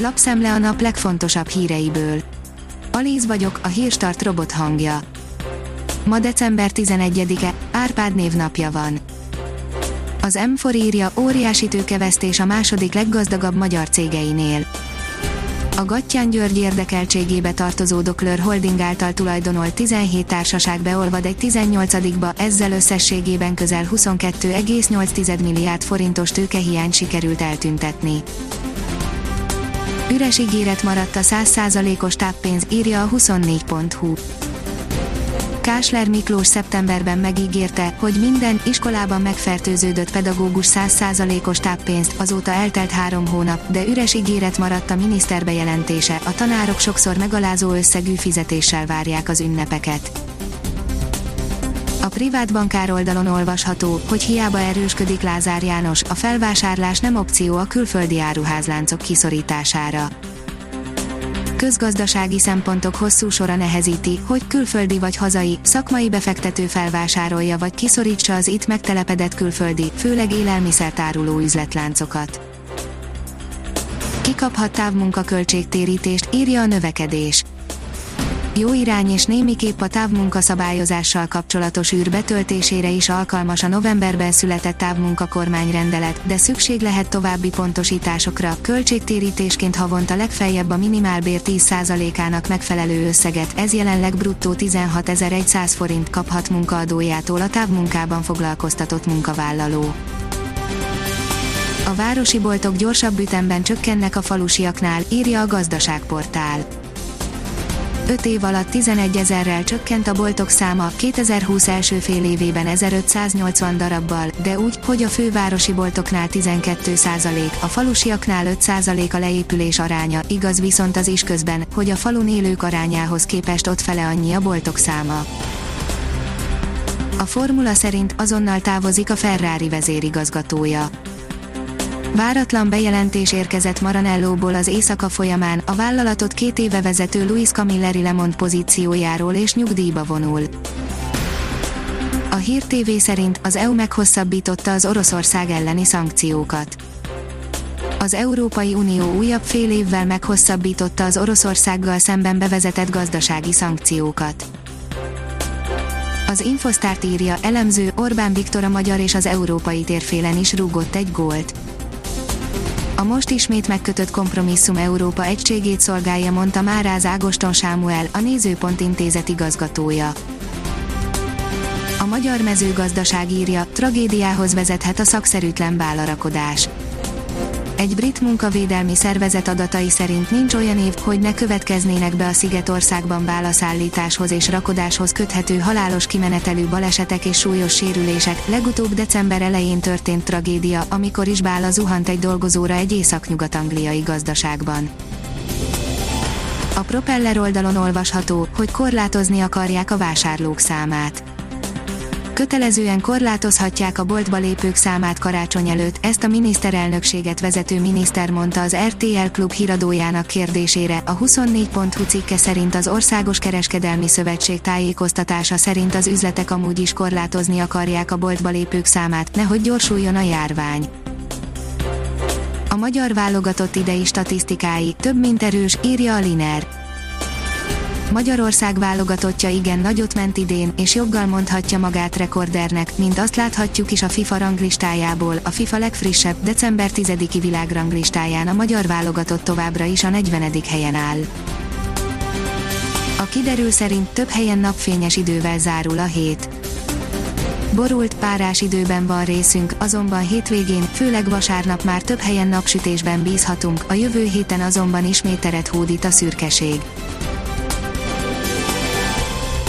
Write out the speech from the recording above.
Lapszemle a nap legfontosabb híreiből. Alíz vagyok, a hírstart robot hangja. Ma december 11-e, Árpád névnapja van. Az M4 írja, óriási tőkevesztés a második leggazdagabb magyar cégeinél. A Gattyán György érdekeltségébe tartozó Doklör Holding által tulajdonolt 17 társaság beolvad egy 18-ba, ezzel összességében közel 22,8 milliárd forintos tőkehiányt sikerült eltüntetni. Üres ígéret maradt a 100%-os táppénz, írja a 24.hu. Kásler Miklós szeptemberben megígérte, hogy minden iskolában megfertőződött pedagógus 100%-os táppénzt, azóta eltelt három hónap, de üres ígéret maradt a miniszter bejelentése, a tanárok sokszor megalázó összegű fizetéssel várják az ünnepeket. A privát bankár oldalon olvasható, hogy hiába erősködik Lázár János, a felvásárlás nem opció a külföldi áruházláncok kiszorítására közgazdasági szempontok hosszú sora nehezíti, hogy külföldi vagy hazai, szakmai befektető felvásárolja vagy kiszorítsa az itt megtelepedett külföldi, főleg élelmiszertáruló üzletláncokat. Kikaphat távmunkaköltségtérítést, írja a növekedés jó irány és némiképp a távmunkaszabályozással kapcsolatos űr betöltésére is alkalmas a novemberben született távmunkakormányrendelet, de szükség lehet további pontosításokra, költségtérítésként havonta legfeljebb a minimálbér 10%-ának megfelelő összeget, ez jelenleg bruttó 16.100 forint kaphat munkaadójától a távmunkában foglalkoztatott munkavállaló. A városi boltok gyorsabb ütemben csökkennek a falusiaknál, írja a gazdaságportál 5 év alatt 11 ezerrel csökkent a boltok száma, 2020 első fél évében 1580 darabbal, de úgy, hogy a fővárosi boltoknál 12% a falusiaknál 5% a leépülés aránya, igaz viszont az is közben, hogy a falun élők arányához képest ott fele annyi a boltok száma. A formula szerint azonnal távozik a Ferrari vezérigazgatója. Váratlan bejelentés érkezett Maranellóból az éjszaka folyamán, a vállalatot két éve vezető Luis Camilleri lemond pozíciójáról és nyugdíjba vonul. A Hír TV szerint az EU meghosszabbította az Oroszország elleni szankciókat. Az Európai Unió újabb fél évvel meghosszabbította az Oroszországgal szemben bevezetett gazdasági szankciókat. Az Infosztárt írja, elemző Orbán Viktor a magyar és az európai térfélen is rúgott egy gólt. A most ismét megkötött kompromisszum Európa egységét szolgálja, mondta Máráz Ágoston Sámuel, a Nézőpont Intézet igazgatója. A magyar mezőgazdaság írja, tragédiához vezethet a szakszerűtlen bálarakodás egy brit munkavédelmi szervezet adatai szerint nincs olyan év, hogy ne következnének be a Szigetországban válaszállításhoz és rakodáshoz köthető halálos kimenetelű balesetek és súlyos sérülések. Legutóbb december elején történt tragédia, amikor is bála zuhant egy dolgozóra egy északnyugat-angliai gazdaságban. A propeller oldalon olvasható, hogy korlátozni akarják a vásárlók számát kötelezően korlátozhatják a boltba lépők számát karácsony előtt, ezt a miniszterelnökséget vezető miniszter mondta az RTL Klub híradójának kérdésére. A 24.hu cikke szerint az Országos Kereskedelmi Szövetség tájékoztatása szerint az üzletek amúgy is korlátozni akarják a boltba lépők számát, nehogy gyorsuljon a járvány. A magyar válogatott idei statisztikái több mint erős, írja a Liner. Magyarország válogatottja igen nagyot ment idén, és joggal mondhatja magát rekordernek, mint azt láthatjuk is a FIFA ranglistájából, a FIFA legfrissebb, december 10-i világranglistáján a magyar válogatott továbbra is a 40. helyen áll. A kiderül szerint több helyen napfényes idővel zárul a hét. Borult, párás időben van részünk, azonban hétvégén, főleg vasárnap már több helyen napsütésben bízhatunk, a jövő héten azonban ismét teret hódít a szürkeség.